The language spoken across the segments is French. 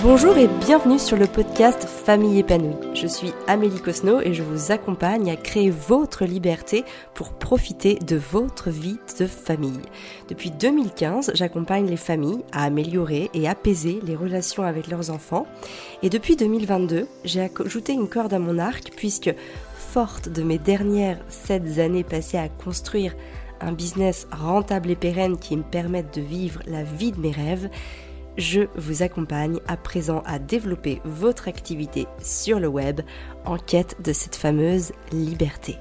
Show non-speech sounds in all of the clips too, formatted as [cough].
Bonjour et bienvenue sur le podcast Famille épanouie. Je suis Amélie Cosno et je vous accompagne à créer votre liberté pour profiter de votre vie de famille. Depuis 2015, j'accompagne les familles à améliorer et apaiser les relations avec leurs enfants. Et depuis 2022, j'ai ajouté une corde à mon arc puisque, forte de mes dernières 7 années passées à construire un business rentable et pérenne qui me permette de vivre la vie de mes rêves, je vous accompagne à présent à développer votre activité sur le web en quête de cette fameuse liberté.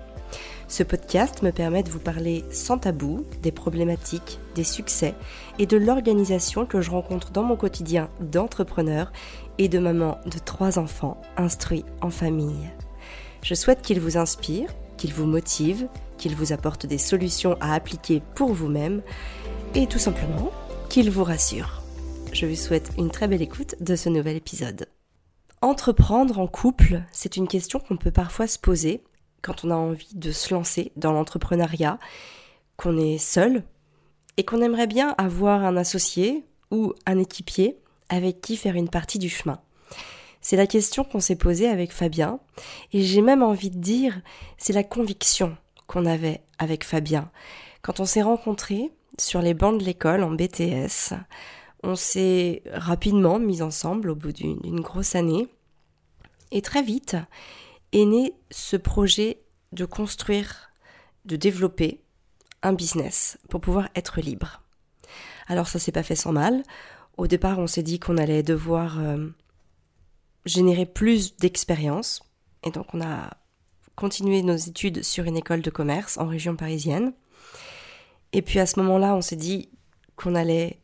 Ce podcast me permet de vous parler sans tabou des problématiques, des succès et de l'organisation que je rencontre dans mon quotidien d'entrepreneur et de maman de trois enfants instruits en famille. Je souhaite qu'il vous inspire, qu'il vous motive, qu'il vous apporte des solutions à appliquer pour vous-même et tout simplement qu'il vous rassure je vous souhaite une très belle écoute de ce nouvel épisode. Entreprendre en couple, c'est une question qu'on peut parfois se poser quand on a envie de se lancer dans l'entrepreneuriat, qu'on est seul et qu'on aimerait bien avoir un associé ou un équipier avec qui faire une partie du chemin. C'est la question qu'on s'est posée avec Fabien et j'ai même envie de dire c'est la conviction qu'on avait avec Fabien quand on s'est rencontrés sur les bancs de l'école en BTS on s'est rapidement mis ensemble au bout d'une grosse année. Et très vite est né ce projet de construire, de développer un business pour pouvoir être libre. Alors ça s'est pas fait sans mal. Au départ, on s'est dit qu'on allait devoir euh, générer plus d'expérience. Et donc on a continué nos études sur une école de commerce en région parisienne. Et puis à ce moment-là, on s'est dit qu'on allait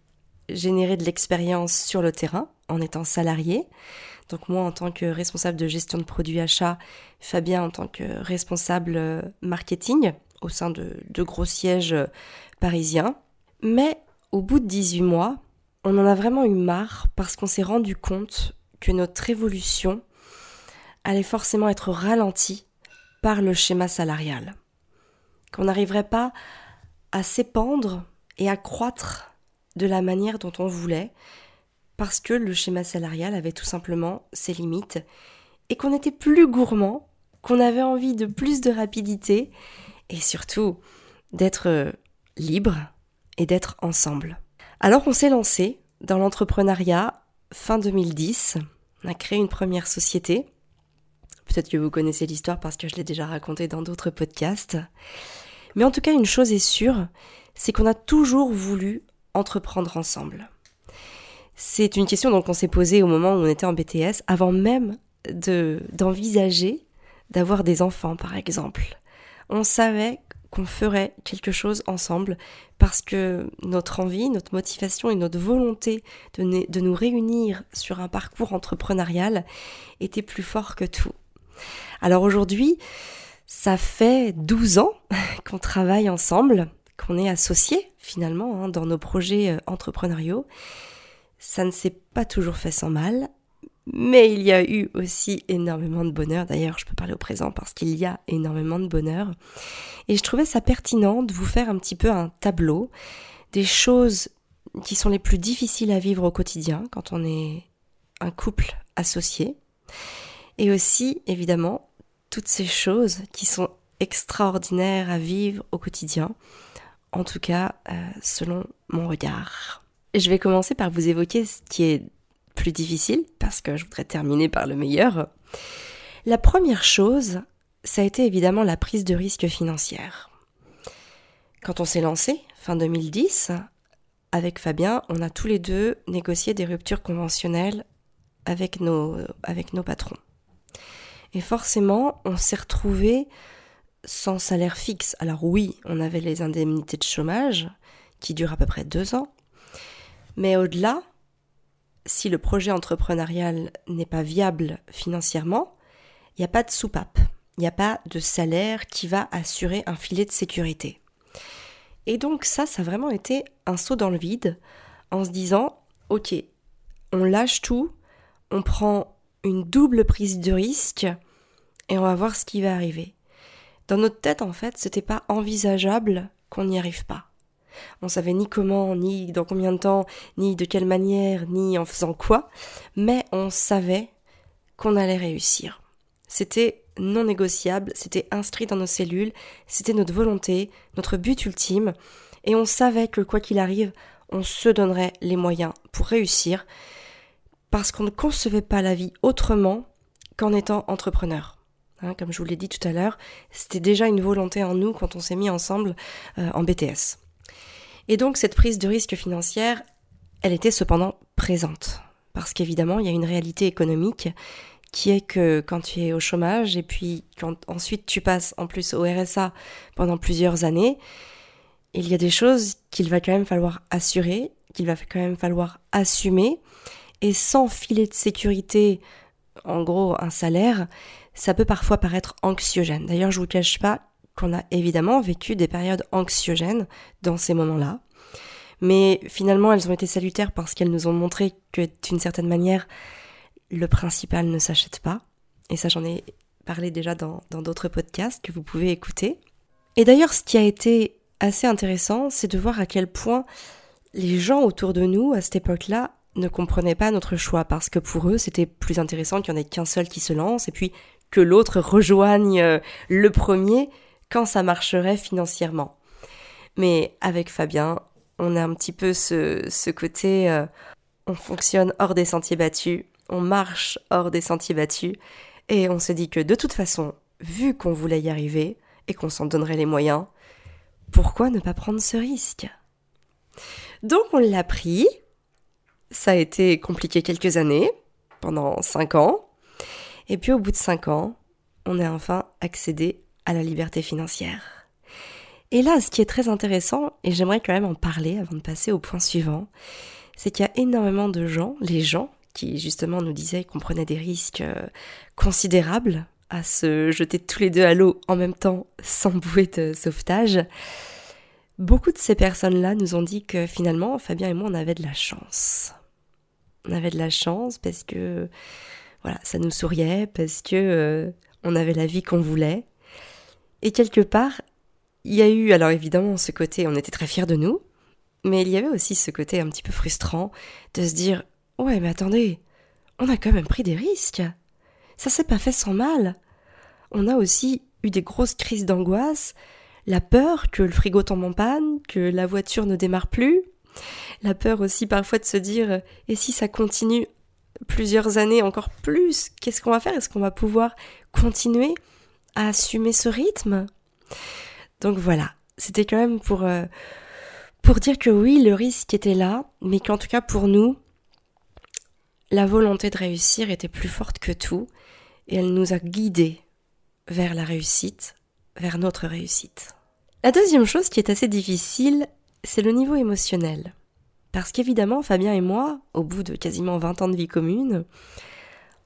générer de l'expérience sur le terrain en étant salarié. Donc moi en tant que responsable de gestion de produits achats, Fabien en tant que responsable euh, marketing au sein de, de gros sièges euh, parisiens. Mais au bout de 18 mois, on en a vraiment eu marre parce qu'on s'est rendu compte que notre évolution allait forcément être ralentie par le schéma salarial. Qu'on n'arriverait pas à s'épandre et à croître de la manière dont on voulait, parce que le schéma salarial avait tout simplement ses limites, et qu'on était plus gourmand, qu'on avait envie de plus de rapidité, et surtout d'être euh, libre et d'être ensemble. Alors on s'est lancé dans l'entrepreneuriat fin 2010, on a créé une première société, peut-être que vous connaissez l'histoire parce que je l'ai déjà raconté dans d'autres podcasts, mais en tout cas une chose est sûre, c'est qu'on a toujours voulu entreprendre ensemble C'est une question donc on s'est posée au moment où on était en BTS, avant même de d'envisager d'avoir des enfants par exemple. On savait qu'on ferait quelque chose ensemble parce que notre envie, notre motivation et notre volonté de, de nous réunir sur un parcours entrepreneurial était plus fort que tout. Alors aujourd'hui, ça fait 12 ans [laughs] qu'on travaille ensemble qu'on est associé finalement hein, dans nos projets euh, entrepreneuriaux. Ça ne s'est pas toujours fait sans mal, mais il y a eu aussi énormément de bonheur. D'ailleurs, je peux parler au présent parce qu'il y a énormément de bonheur. Et je trouvais ça pertinent de vous faire un petit peu un tableau des choses qui sont les plus difficiles à vivre au quotidien quand on est un couple associé. Et aussi, évidemment, toutes ces choses qui sont extraordinaires à vivre au quotidien en tout cas euh, selon mon regard. Je vais commencer par vous évoquer ce qui est plus difficile, parce que je voudrais terminer par le meilleur. La première chose, ça a été évidemment la prise de risque financière. Quand on s'est lancé, fin 2010, avec Fabien, on a tous les deux négocié des ruptures conventionnelles avec nos, avec nos patrons. Et forcément, on s'est retrouvé sans salaire fixe. Alors oui, on avait les indemnités de chômage qui durent à peu près deux ans. Mais au-delà, si le projet entrepreneurial n'est pas viable financièrement, il n'y a pas de soupape, il n'y a pas de salaire qui va assurer un filet de sécurité. Et donc ça, ça a vraiment été un saut dans le vide en se disant, ok, on lâche tout, on prend une double prise de risque et on va voir ce qui va arriver. Dans notre tête, en fait, c'était pas envisageable qu'on n'y arrive pas. On savait ni comment, ni dans combien de temps, ni de quelle manière, ni en faisant quoi, mais on savait qu'on allait réussir. C'était non négociable, c'était inscrit dans nos cellules, c'était notre volonté, notre but ultime, et on savait que quoi qu'il arrive, on se donnerait les moyens pour réussir, parce qu'on ne concevait pas la vie autrement qu'en étant entrepreneur. Hein, comme je vous l'ai dit tout à l'heure, c'était déjà une volonté en nous quand on s'est mis ensemble euh, en BTS. Et donc cette prise de risque financière, elle était cependant présente. Parce qu'évidemment, il y a une réalité économique qui est que quand tu es au chômage et puis quand ensuite tu passes en plus au RSA pendant plusieurs années, il y a des choses qu'il va quand même falloir assurer, qu'il va quand même falloir assumer, et sans filet de sécurité, en gros un salaire, ça peut parfois paraître anxiogène. D'ailleurs, je vous cache pas qu'on a évidemment vécu des périodes anxiogènes dans ces moments-là. Mais finalement, elles ont été salutaires parce qu'elles nous ont montré que d'une certaine manière, le principal ne s'achète pas. Et ça, j'en ai parlé déjà dans d'autres podcasts que vous pouvez écouter. Et d'ailleurs, ce qui a été assez intéressant, c'est de voir à quel point les gens autour de nous, à cette époque-là, ne comprenaient pas notre choix, parce que pour eux, c'était plus intéressant qu'il n'y en ait qu'un seul qui se lance, et puis l'autre rejoigne euh, le premier quand ça marcherait financièrement. Mais avec Fabien, on a un petit peu ce, côté, euh, on fonctionne hors des sentiers battus, on marche hors des sentiers battus, et on se dit que de toute façon, vu qu'on voulait y arriver, et qu'on s'en donnerait les moyens, pourquoi ne pas prendre ce risque? Donc on l'a pris, ça a été compliqué quelques années, pendant cinq ans, et puis au bout de cinq ans, on a enfin accédé à la liberté financière. Et là, ce qui est très intéressant, et j'aimerais quand même en parler avant de passer au point suivant, c'est qu'il y a énormément de gens, les gens, qui justement nous disaient qu'on prenait des risques euh, considérables à se jeter tous les deux à l'eau en même temps sans bouée de sauvetage. Beaucoup de ces personnes-là nous ont dit que finalement, Fabien et moi, on avait de la chance. On avait de la chance parce que voilà, ça nous souriait, parce que euh, on avait la vie qu'on voulait. Et quelque part, il y a eu, alors évidemment, ce côté, on était très fiers de nous, mais il y avait aussi ce côté un petit peu frustrant de se dire Ouais, mais attendez, on a quand même pris des risques. Ça s'est pas fait sans mal. On a aussi eu des grosses crises d'angoisse, la peur que le frigo tombe en panne, que la voiture ne démarre plus, la peur aussi parfois de se dire et si ça continue plusieurs années encore plus, qu'est-ce qu'on va faire? Est-ce qu'on va pouvoir continuer à assumer ce rythme? Donc voilà, c'était quand même pour, euh, pour dire que oui, le risque était là, mais qu'en tout cas pour nous, la volonté de réussir était plus forte que tout, et elle nous a guidés vers la réussite, vers notre réussite. La deuxième chose qui est assez difficile, c'est le niveau émotionnel. Parce qu'évidemment, Fabien et moi, au bout de quasiment 20 ans de vie commune,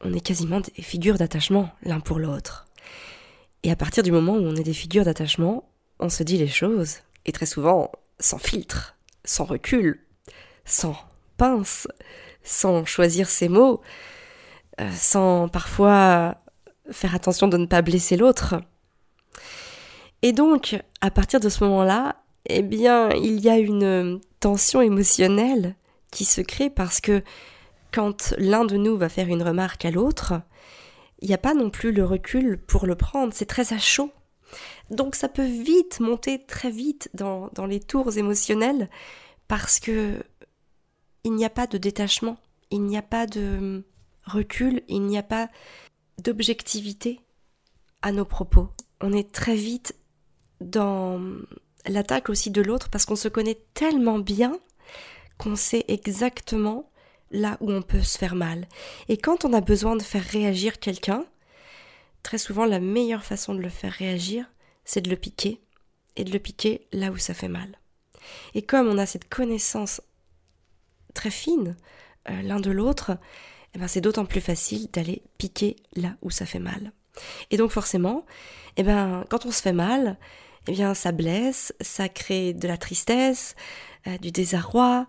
on est quasiment des figures d'attachement l'un pour l'autre. Et à partir du moment où on est des figures d'attachement, on se dit les choses, et très souvent sans filtre, sans recul, sans pince, sans choisir ses mots, euh, sans parfois faire attention de ne pas blesser l'autre. Et donc, à partir de ce moment-là, eh bien, il y a une tension émotionnelle qui se crée parce que quand l'un de nous va faire une remarque à l'autre, il n'y a pas non plus le recul pour le prendre, c'est très à chaud. Donc ça peut vite monter très vite dans, dans les tours émotionnels parce que il n'y a pas de détachement, il n'y a pas de recul, il n'y a pas d'objectivité à nos propos. On est très vite dans l'attaque aussi de l'autre parce qu'on se connaît tellement bien qu'on sait exactement là où on peut se faire mal. Et quand on a besoin de faire réagir quelqu'un, très souvent la meilleure façon de le faire réagir, c'est de le piquer et de le piquer là où ça fait mal. Et comme on a cette connaissance très fine euh, l'un de l'autre, eh ben c'est d'autant plus facile d'aller piquer là où ça fait mal. Et donc forcément, eh ben quand on se fait mal, eh bien ça blesse, ça crée de la tristesse, euh, du désarroi,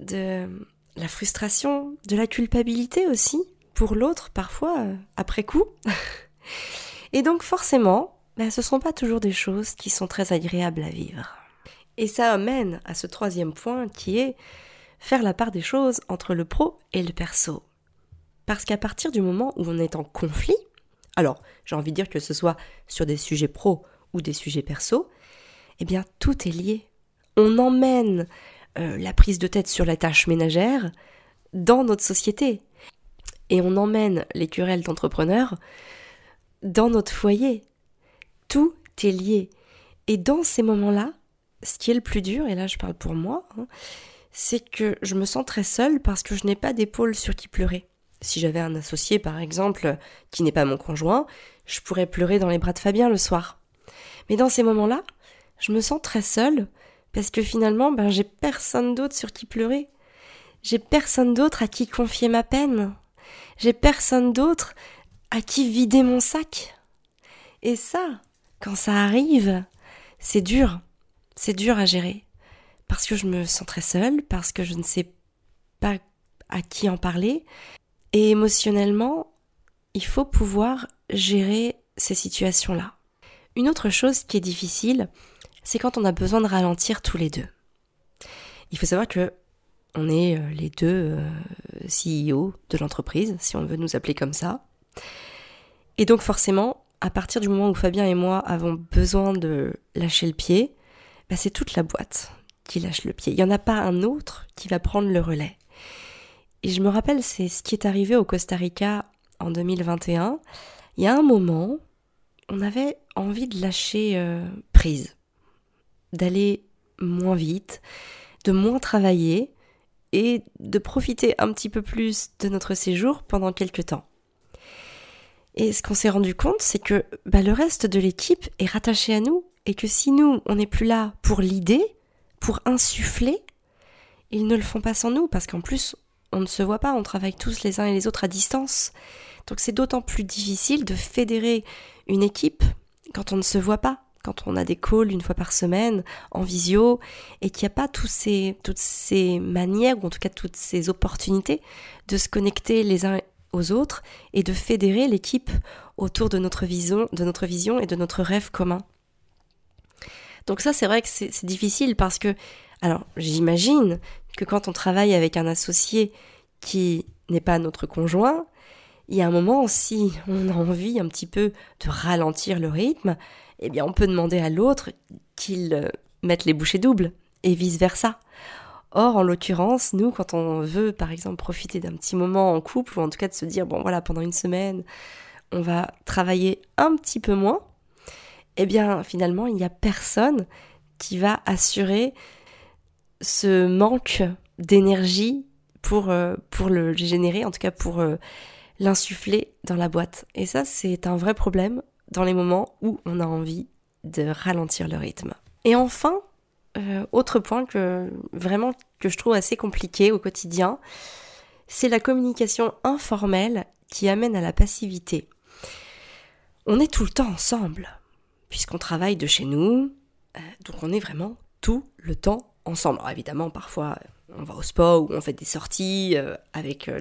de la frustration, de la culpabilité aussi pour l'autre parfois euh, après coup. [laughs] Et donc forcément, ben, ce ne sont pas toujours des choses qui sont très agréables à vivre. Et ça amène à ce troisième point qui est faire la part des choses entre le pro et le perso. Parce qu'à partir du moment où on est en conflit, alors j'ai envie de dire que ce soit sur des sujets pro ou des sujets perso, eh bien tout est lié. On emmène euh, la prise de tête sur la tâche ménagère dans notre société. Et on emmène les querelles d'entrepreneurs dans notre foyer. Tout est lié. Et dans ces moments-là, ce qui est le plus dur, et là je parle pour moi, hein, c'est que je me sens très seule parce que je n'ai pas d'épaule sur qui pleurer. Si j'avais un associé, par exemple, qui n'est pas mon conjoint, je pourrais pleurer dans les bras de Fabien le soir. Mais dans ces moments-là, je me sens très seule parce que finalement, ben, j'ai personne d'autre sur qui pleurer. J'ai personne d'autre à qui confier ma peine. J'ai personne d'autre à qui vider mon sac. Et ça, quand ça arrive, c'est dur. C'est dur à gérer. Parce que je me sens très seule, parce que je ne sais pas à qui en parler. Et émotionnellement, il faut pouvoir gérer ces situations-là. Une autre chose qui est difficile, c'est quand on a besoin de ralentir tous les deux. Il faut savoir que on est euh, les deux euh, CEO de l'entreprise, si on veut nous appeler comme ça. Et donc forcément, à partir du moment où Fabien et moi avons besoin de lâcher le pied, bah, c'est toute la boîte qui lâche le pied. Il n'y en a pas un autre qui va prendre le relais. Et je me rappelle, c'est ce qui est arrivé au Costa Rica en 2021. Il y a un moment, on avait envie de lâcher euh, prise, d'aller moins vite, de moins travailler et de profiter un petit peu plus de notre séjour pendant quelques temps. Et ce qu'on s'est rendu compte, c'est que bah, le reste de l'équipe est rattaché à nous et que si nous, on n'est plus là pour l'idée, pour insuffler, ils ne le font pas sans nous parce qu'en plus, on ne se voit pas, on travaille tous les uns et les autres à distance. Donc c'est d'autant plus difficile de fédérer une équipe quand on ne se voit pas, quand on a des calls une fois par semaine en visio et qu'il n'y a pas tous ces, toutes ces manières ou en tout cas toutes ces opportunités de se connecter les uns aux autres et de fédérer l'équipe autour de notre vision, de notre vision et de notre rêve commun. Donc ça c'est vrai que c'est difficile parce que alors j'imagine que quand on travaille avec un associé qui n'est pas notre conjoint, il y a un moment, si on a envie un petit peu de ralentir le rythme, eh bien on peut demander à l'autre qu'il euh, mette les bouchées doubles et vice-versa. Or, en l'occurrence, nous, quand on veut, par exemple, profiter d'un petit moment en couple, ou en tout cas de se dire, bon voilà, pendant une semaine, on va travailler un petit peu moins, eh bien, finalement, il n'y a personne qui va assurer ce manque d'énergie pour, euh, le générer, en tout cas pour euh, l'insuffler dans la boîte. Et ça, c'est un vrai problème dans les moments où on a envie de ralentir le rythme. Et enfin, euh, autre point que vraiment que je trouve assez compliqué au quotidien, c'est la communication informelle qui amène à la passivité. On est tout le temps ensemble, puisqu'on travaille de chez nous, donc on est vraiment tout le temps ensemble. Alors évidemment, parfois, on va au sport ou on fait des sorties euh, avec euh,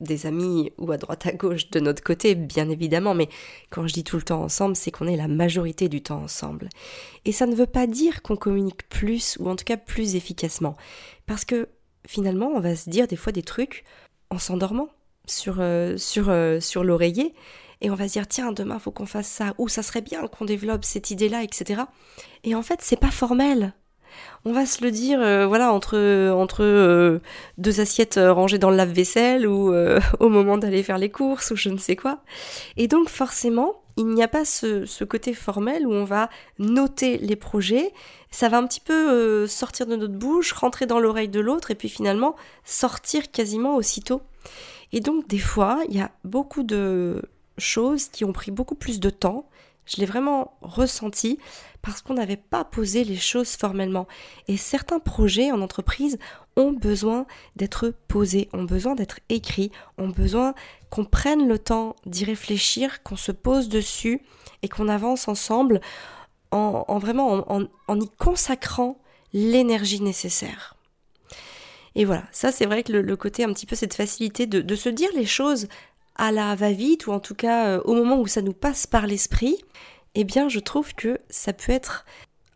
des amis ou à droite à gauche de notre côté, bien évidemment, mais quand je dis tout le temps ensemble, c'est qu'on est la majorité du temps ensemble. Et ça ne veut pas dire qu'on communique plus ou en tout cas plus efficacement. Parce que finalement, on va se dire des fois des trucs en s'endormant sur, euh, sur, sur l'oreiller et on va se dire tiens demain faut qu'on fasse ça ou ça serait bien qu'on développe cette idée là etc et en fait c'est pas formel on va se le dire, euh, voilà, entre, entre euh, deux assiettes euh, rangées dans le lave-vaisselle ou [laughs] au moment d'aller faire les courses ou je ne sais quoi. Et donc forcément, il n'y a pas ce, côté formel où on va noter les projets. Ça va un petit peu sortir de notre bouche, rentrer dans l'oreille de l'autre et puis finalement sortir quasiment aussitôt. Et donc des fois, il y a beaucoup de choses qui ont pris beaucoup plus de temps je l'ai vraiment ressenti parce qu'on n'avait pas posé les choses formellement. Et certains projets en entreprise ont besoin d'être posés, ont besoin d'être écrits, ont besoin qu'on prenne le temps d'y réfléchir, qu'on se pose dessus et qu'on avance ensemble en, vraiment en, y consacrant l'énergie nécessaire. Et voilà, ça c'est vrai que le, côté un petit peu cette facilité de, de se dire les choses à la va-vite, ou en tout cas euh, au moment où ça nous passe par l'esprit, eh bien je trouve que ça peut être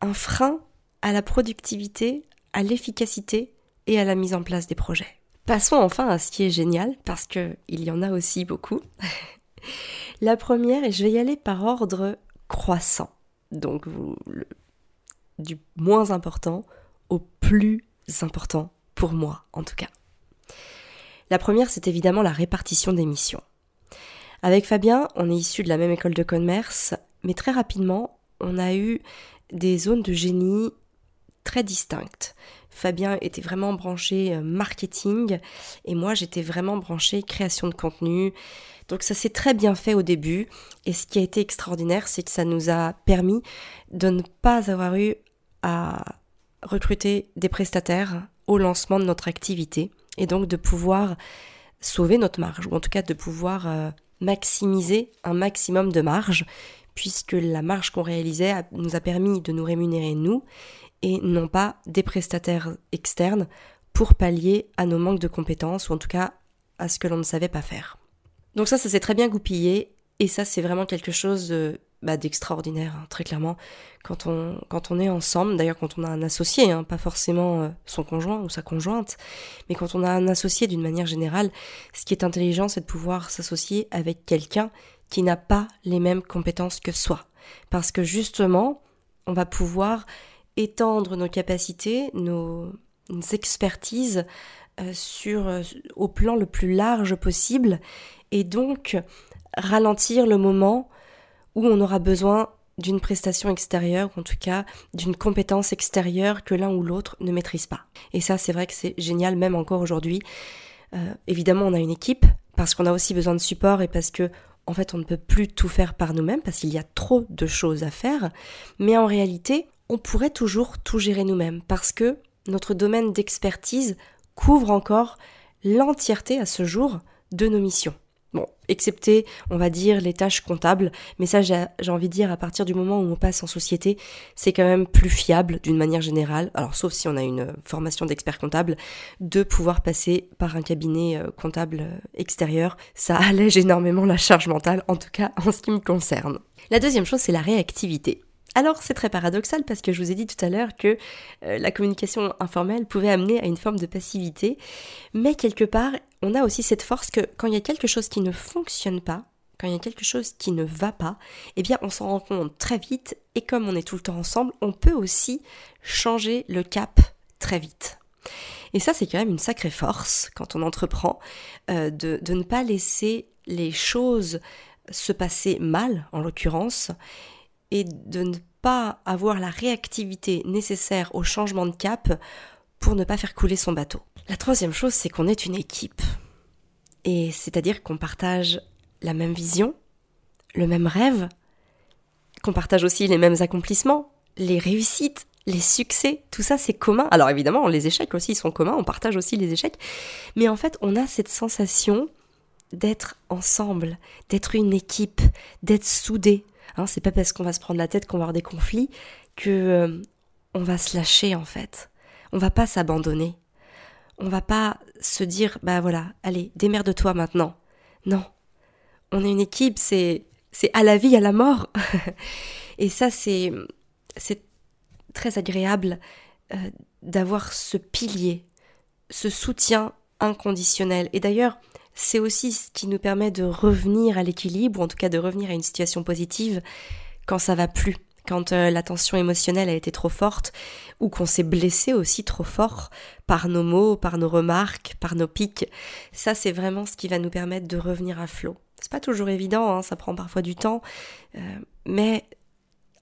un frein à la productivité, à l'efficacité et à la mise en place des projets. Passons enfin à ce qui est génial, parce qu'il y en a aussi beaucoup. [laughs] la première, et je vais y aller par ordre croissant. Donc du moins important au plus important pour moi en tout cas. La première, c'est évidemment la répartition des missions. Avec Fabien, on est issu de la même école de commerce, mais très rapidement, on a eu des zones de génie très distinctes. Fabien était vraiment branché euh, marketing et moi j'étais vraiment branché création de contenu. Donc ça s'est très bien fait au début et ce qui a été extraordinaire c'est que ça nous a permis de ne pas avoir eu à recruter des prestataires au lancement de notre activité et donc de pouvoir sauver notre marge ou en tout cas de pouvoir euh, maximiser un maximum de marge puisque la marge qu'on réalisait nous a permis de nous rémunérer nous et non pas des prestataires externes pour pallier à nos manques de compétences ou en tout cas à ce que l'on ne savait pas faire. Donc ça, ça s'est très bien goupillé et ça, c'est vraiment quelque chose bah, d'extraordinaire, hein, très clairement. Quand on, est ensemble, d'ailleurs quand on a un associé, hein, pas forcément euh, son conjoint ou sa conjointe, mais quand on a un associé d'une manière générale, ce qui est intelligent, c'est de pouvoir s'associer avec quelqu'un qui n'a pas les mêmes compétences que soi. Parce que justement, on va pouvoir étendre nos capacités, nos, expertises euh, euh, au plan le plus large possible et donc ralentir le moment où on aura besoin d'une prestation extérieure, ou en tout cas d'une compétence extérieure que l'un ou l'autre ne maîtrise pas. Et ça, c'est vrai que c'est génial, même encore aujourd'hui. Euh, évidemment, on a une équipe, parce qu'on a aussi besoin de support et parce que, en fait, on ne peut plus tout faire par nous-mêmes, parce qu'il y a trop de choses à faire. Mais en réalité, on pourrait toujours tout gérer nous-mêmes parce que notre domaine d'expertise couvre encore l'entièreté à ce jour de nos missions. Bon, excepté, on va dire, les tâches comptables, mais ça, j'ai envie de dire, à partir du moment où on passe en société, c'est quand même plus fiable d'une manière générale, alors sauf si on a une formation d'expert comptable, de pouvoir passer par un cabinet euh, comptable euh, extérieur. Ça [laughs] allège énormément la charge mentale, en tout cas en ce qui me concerne. La deuxième chose, c'est la réactivité. Alors c'est très paradoxal parce que je vous ai dit tout à l'heure que euh, la communication informelle pouvait amener à une forme de passivité, mais quelque part on a aussi cette force que quand il y a quelque chose qui ne fonctionne pas, quand il y a quelque chose qui ne va pas, eh bien on s'en rend compte très vite et comme on est tout le temps ensemble, on peut aussi changer le cap très vite. Et ça c'est quand même une sacrée force quand on entreprend euh, de, de ne pas laisser les choses se passer mal en l'occurrence et de ne pas avoir la réactivité nécessaire au changement de cap pour ne pas faire couler son bateau. La troisième chose, c'est qu'on est une équipe. Et c'est-à-dire qu'on partage la même vision, le même rêve, qu'on partage aussi les mêmes accomplissements, les réussites, les succès, tout ça c'est commun. Alors évidemment, les échecs aussi sont communs, on partage aussi les échecs, mais en fait, on a cette sensation d'être ensemble, d'être une équipe, d'être soudés, Hein, c'est pas parce qu'on va se prendre la tête qu'on va avoir des conflits que euh, on va se lâcher en fait. On va pas s'abandonner. On va pas se dire bah voilà, allez, démerde-toi maintenant. Non. On est une équipe, c'est c'est à la vie, à la mort. [laughs] Et ça c'est c'est très agréable euh, d'avoir ce pilier, ce soutien inconditionnel. Et d'ailleurs, c'est aussi ce qui nous permet de revenir à l'équilibre, ou en tout cas de revenir à une situation positive quand ça va plus, quand euh, la tension émotionnelle a été trop forte, ou qu'on s'est blessé aussi trop fort par nos mots, par nos remarques, par nos pics. Ça, c'est vraiment ce qui va nous permettre de revenir à flot. C'est pas toujours évident, hein, ça prend parfois du temps, euh, mais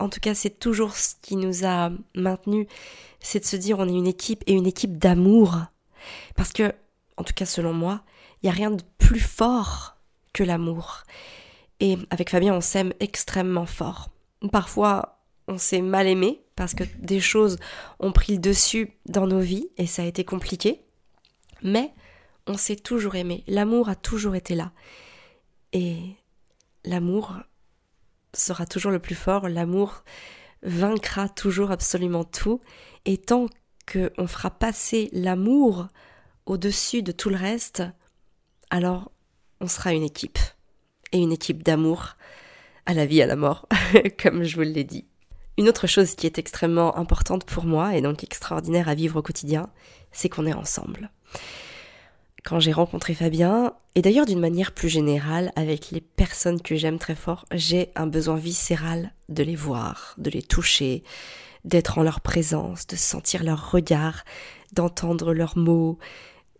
en tout cas, c'est toujours ce qui nous a maintenus, c'est de se dire on est une équipe et une équipe d'amour. Parce que, en tout cas selon moi, il n'y a rien de plus fort que l'amour. Et avec Fabien, on s'aime extrêmement fort. Parfois, on s'est mal aimé parce que des choses ont pris le dessus dans nos vies et ça a été compliqué. Mais on s'est toujours aimé. L'amour a toujours été là. Et l'amour sera toujours le plus fort. L'amour vaincra toujours absolument tout. Et tant qu'on fera passer l'amour au-dessus de tout le reste, alors on sera une équipe. Et une équipe d'amour, à la vie, à la mort, [laughs] comme je vous l'ai dit. Une autre chose qui est extrêmement importante pour moi et donc extraordinaire à vivre au quotidien, c'est qu'on est ensemble. Quand j'ai rencontré Fabien, et d'ailleurs d'une manière plus générale, avec les personnes que j'aime très fort, j'ai un besoin viscéral de les voir, de les toucher, d'être en leur présence, de sentir leur regard, d'entendre leurs mots,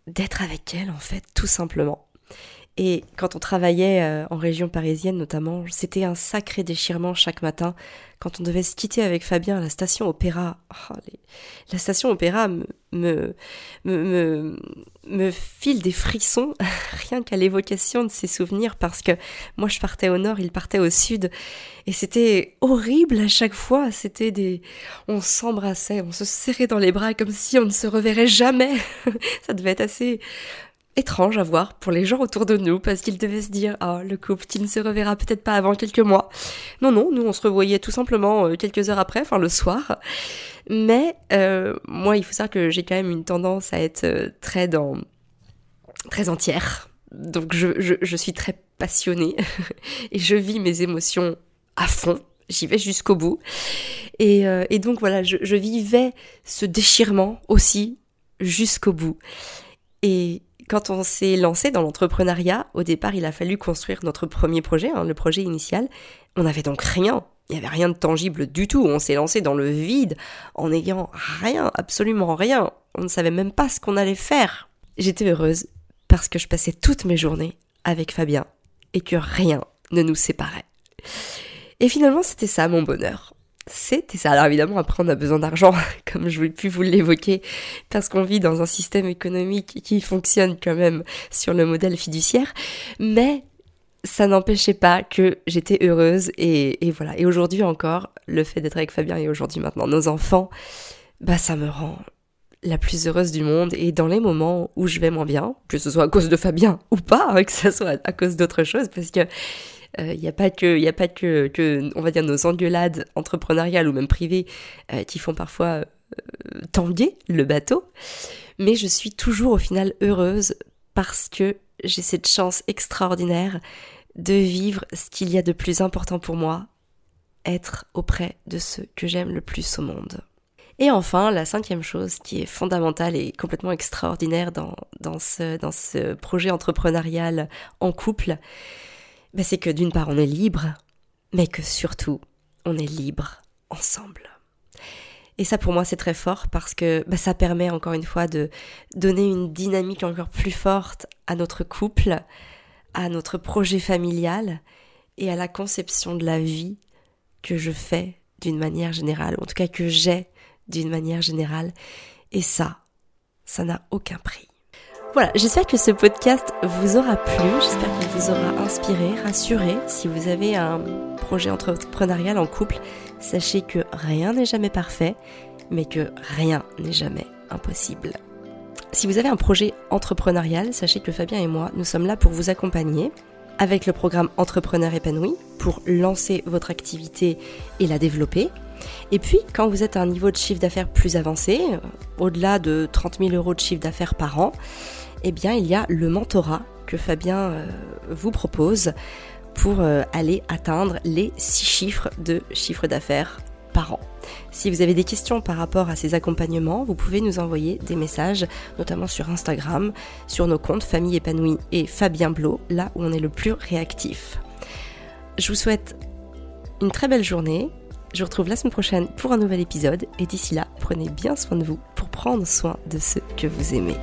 d'être avec elles en fait, tout simplement. Et quand on travaillait euh, en région parisienne notamment, c'était un sacré déchirement chaque matin quand on devait se quitter avec Fabien à la station Opéra. Oh, la station Opéra me, me, me, me, file des frissons [laughs] rien qu'à l'évocation de ces souvenirs parce que moi je partais au nord, il partait au sud et c'était horrible à chaque fois. C'était des, on s'embrassait, on se serrait dans les bras comme si on ne se reverrait jamais. [laughs] Ça devait être assez étrange à voir pour les gens autour de nous parce qu'ils devaient se dire ah le couple qui ne se reverra peut-être pas avant quelques mois. Non non, nous on se revoyait tout simplement euh, quelques heures après, enfin le soir. Mais euh, moi il faut savoir que j'ai quand même une tendance à être euh, très dans très entière. Donc je, je, suis très passionnée [laughs] et je vis mes émotions à fond. J'y vais jusqu'au bout. Et, et, donc voilà, je, je vivais ce déchirement aussi jusqu'au bout. Et quand on s'est lancé dans l'entrepreneuriat, au départ, il a fallu construire notre premier projet, hein, le projet initial. On n'avait donc rien. Il n'y avait rien de tangible du tout. On s'est lancé dans le vide en n'ayant rien, absolument rien. On ne savait même pas ce qu'on allait faire. J'étais heureuse parce que je passais toutes mes journées avec Fabien et que rien ne nous séparait. Et finalement, c'était ça mon bonheur c'était ça. Alors évidemment, après, on a besoin d'argent, [laughs] comme je voulais plus vous l'évoquer, parce qu'on vit dans un système économique qui fonctionne quand même sur le modèle fiduciaire. Mais ça n'empêchait pas que j'étais heureuse et, voilà. Et aujourd'hui encore, le fait d'être avec Fabien et aujourd'hui maintenant nos enfants, bah ça me rend la plus heureuse du monde et dans les moments où je vais moins bien, que ce soit à cause de Fabien ou pas, hein, que ce soit à cause d'autre chose, parce que il euh, n'y a pas que, y a pas que, que, on va dire, nos engueulades entrepreneuriales ou même privées euh, qui font parfois euh, tanguer le bateau. Mais je suis toujours au final heureuse parce que j'ai cette chance extraordinaire de vivre ce qu'il y a de plus important pour moi, être auprès de ceux que j'aime le plus au monde. Et enfin, la cinquième chose qui est fondamentale et complètement extraordinaire dans, dans, ce, dans ce projet entrepreneurial en couple, bah, c'est que d'une part on est libre, mais que surtout on est libre ensemble. Et ça pour moi c'est très fort parce que bah, ça permet encore une fois de donner une dynamique encore plus forte à notre couple, à notre projet familial et à la conception de la vie que je fais d'une manière générale, ou en tout cas que j'ai d'une manière générale. Et ça, ça n'a aucun prix. Voilà, j'espère que ce podcast vous aura plu, j'espère qu'il vous aura inspiré, rassuré. Si vous avez un projet entrepreneurial en couple, sachez que rien n'est jamais parfait, mais que rien n'est jamais impossible. Si vous avez un projet entrepreneurial, sachez que Fabien et moi, nous sommes là pour vous accompagner avec le programme Entrepreneur épanoui pour lancer votre activité et la développer. Et puis, quand vous êtes à un niveau de chiffre d'affaires plus avancé, au-delà de 30 000 euros de chiffre d'affaires par an, eh bien il y a le mentorat que Fabien euh, vous propose pour euh, aller atteindre les 6 chiffres de chiffre d'affaires par an. Si vous avez des questions par rapport à ces accompagnements, vous pouvez nous envoyer des messages, notamment sur Instagram, sur nos comptes Famille épanouie et Fabien Blo, là où on est le plus réactif. Je vous souhaite une très belle journée. Je vous retrouve la semaine prochaine pour un nouvel épisode et d'ici là, prenez bien soin de vous pour prendre soin de ceux que vous aimez.